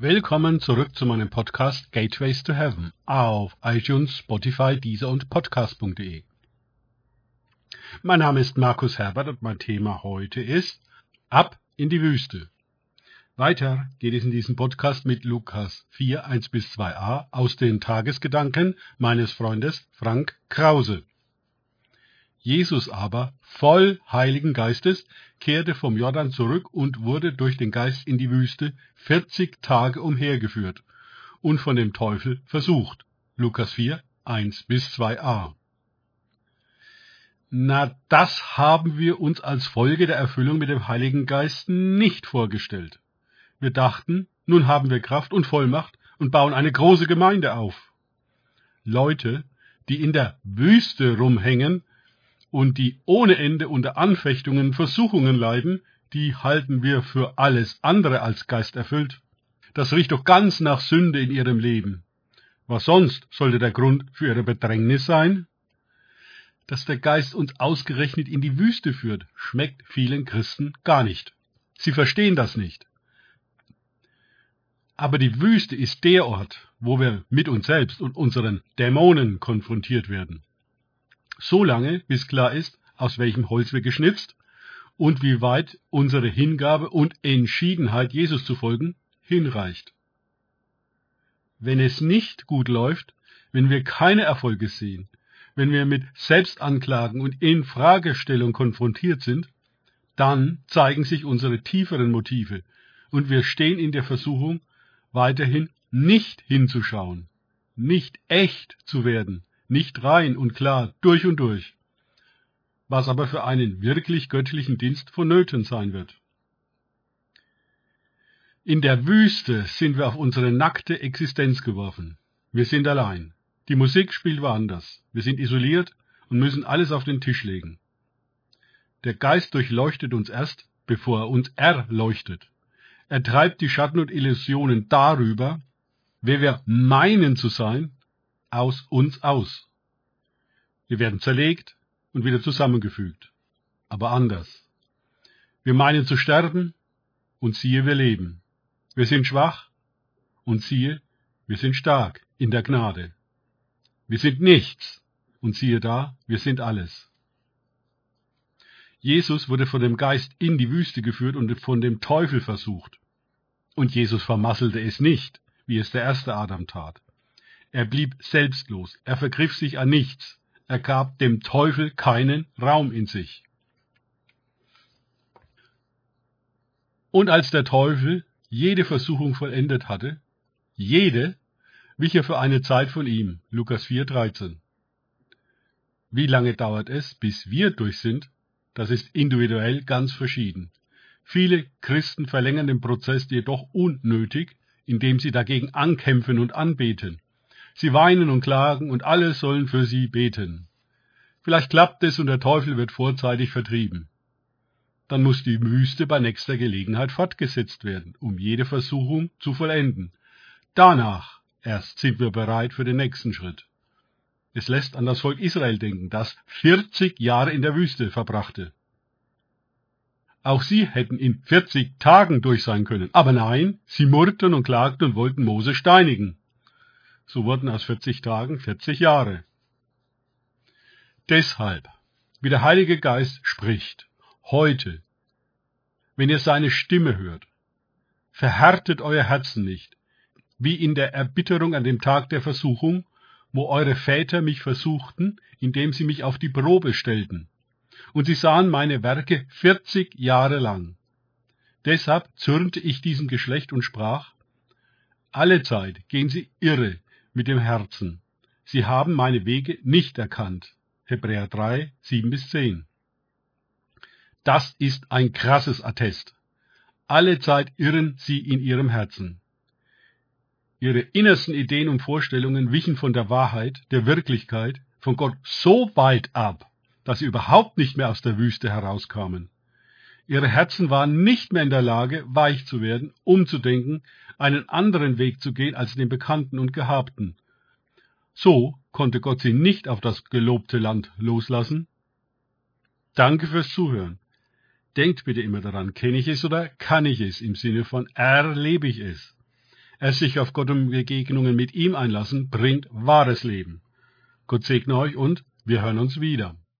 Willkommen zurück zu meinem Podcast Gateways to Heaven auf iTunes, Spotify, Deezer und Podcast.de. Mein Name ist Markus Herbert und mein Thema heute ist Ab in die Wüste. Weiter geht es in diesem Podcast mit Lukas 4, 1 bis 2a aus den Tagesgedanken meines Freundes Frank Krause. Jesus aber, voll Heiligen Geistes, kehrte vom Jordan zurück und wurde durch den Geist in die Wüste vierzig Tage umhergeführt und von dem Teufel versucht. Lukas 4, 1 bis 2a. Na, das haben wir uns als Folge der Erfüllung mit dem Heiligen Geist nicht vorgestellt. Wir dachten, nun haben wir Kraft und Vollmacht und bauen eine große Gemeinde auf. Leute, die in der Wüste rumhängen, und die ohne Ende unter Anfechtungen, Versuchungen leiden, die halten wir für alles andere als geisterfüllt. Das riecht doch ganz nach Sünde in ihrem Leben. Was sonst sollte der Grund für ihre Bedrängnis sein? Dass der Geist uns ausgerechnet in die Wüste führt, schmeckt vielen Christen gar nicht. Sie verstehen das nicht. Aber die Wüste ist der Ort, wo wir mit uns selbst und unseren Dämonen konfrontiert werden so lange, bis klar ist, aus welchem Holz wir geschnitzt und wie weit unsere Hingabe und Entschiedenheit, Jesus zu folgen, hinreicht. Wenn es nicht gut läuft, wenn wir keine Erfolge sehen, wenn wir mit Selbstanklagen und Infragestellung konfrontiert sind, dann zeigen sich unsere tieferen Motive und wir stehen in der Versuchung, weiterhin nicht hinzuschauen, nicht echt zu werden, nicht rein und klar durch und durch, was aber für einen wirklich göttlichen Dienst vonnöten sein wird. In der Wüste sind wir auf unsere nackte Existenz geworfen. Wir sind allein. Die Musik spielt woanders. Wir sind isoliert und müssen alles auf den Tisch legen. Der Geist durchleuchtet uns erst, bevor er uns erleuchtet. Er treibt die Schatten und Illusionen darüber, wer wir meinen zu sein aus uns aus. Wir werden zerlegt und wieder zusammengefügt, aber anders. Wir meinen zu sterben und siehe, wir leben. Wir sind schwach und siehe, wir sind stark in der Gnade. Wir sind nichts und siehe da, wir sind alles. Jesus wurde von dem Geist in die Wüste geführt und von dem Teufel versucht. Und Jesus vermasselte es nicht, wie es der erste Adam tat. Er blieb selbstlos, er vergriff sich an nichts, er gab dem Teufel keinen Raum in sich. Und als der Teufel jede Versuchung vollendet hatte, jede, wich er für eine Zeit von ihm. Lukas 4,13. Wie lange dauert es, bis wir durch sind? Das ist individuell ganz verschieden. Viele Christen verlängern den Prozess jedoch unnötig, indem sie dagegen ankämpfen und anbeten. Sie weinen und klagen und alle sollen für sie beten. Vielleicht klappt es und der Teufel wird vorzeitig vertrieben. Dann muss die Wüste bei nächster Gelegenheit fortgesetzt werden, um jede Versuchung zu vollenden. Danach erst sind wir bereit für den nächsten Schritt. Es lässt an das Volk Israel denken, das 40 Jahre in der Wüste verbrachte. Auch sie hätten in 40 Tagen durch sein können. Aber nein, sie murrten und klagten und wollten Mose steinigen. So wurden aus 40 Tagen 40 Jahre. Deshalb, wie der Heilige Geist spricht, heute, wenn ihr seine Stimme hört, verhärtet euer Herzen nicht, wie in der Erbitterung an dem Tag der Versuchung, wo eure Väter mich versuchten, indem sie mich auf die Probe stellten. Und sie sahen meine Werke vierzig Jahre lang. Deshalb zürnte ich diesem Geschlecht und sprach, alle Zeit gehen sie irre mit dem Herzen. Sie haben meine Wege nicht erkannt. Hebräer 3, 7 bis 10. Das ist ein krasses Attest. Alle Zeit irren sie in ihrem Herzen. Ihre innersten Ideen und Vorstellungen wichen von der Wahrheit, der Wirklichkeit, von Gott so weit ab, dass sie überhaupt nicht mehr aus der Wüste herauskamen. Ihre Herzen waren nicht mehr in der Lage, weich zu werden, umzudenken, einen anderen Weg zu gehen als den bekannten und gehabten. So konnte Gott sie nicht auf das gelobte Land loslassen. Danke fürs Zuhören. Denkt bitte immer daran, kenne ich es oder kann ich es im Sinne von erlebe ich es. es sich auf Gott und Begegnungen mit ihm einlassen, bringt wahres Leben. Gott segne euch und wir hören uns wieder.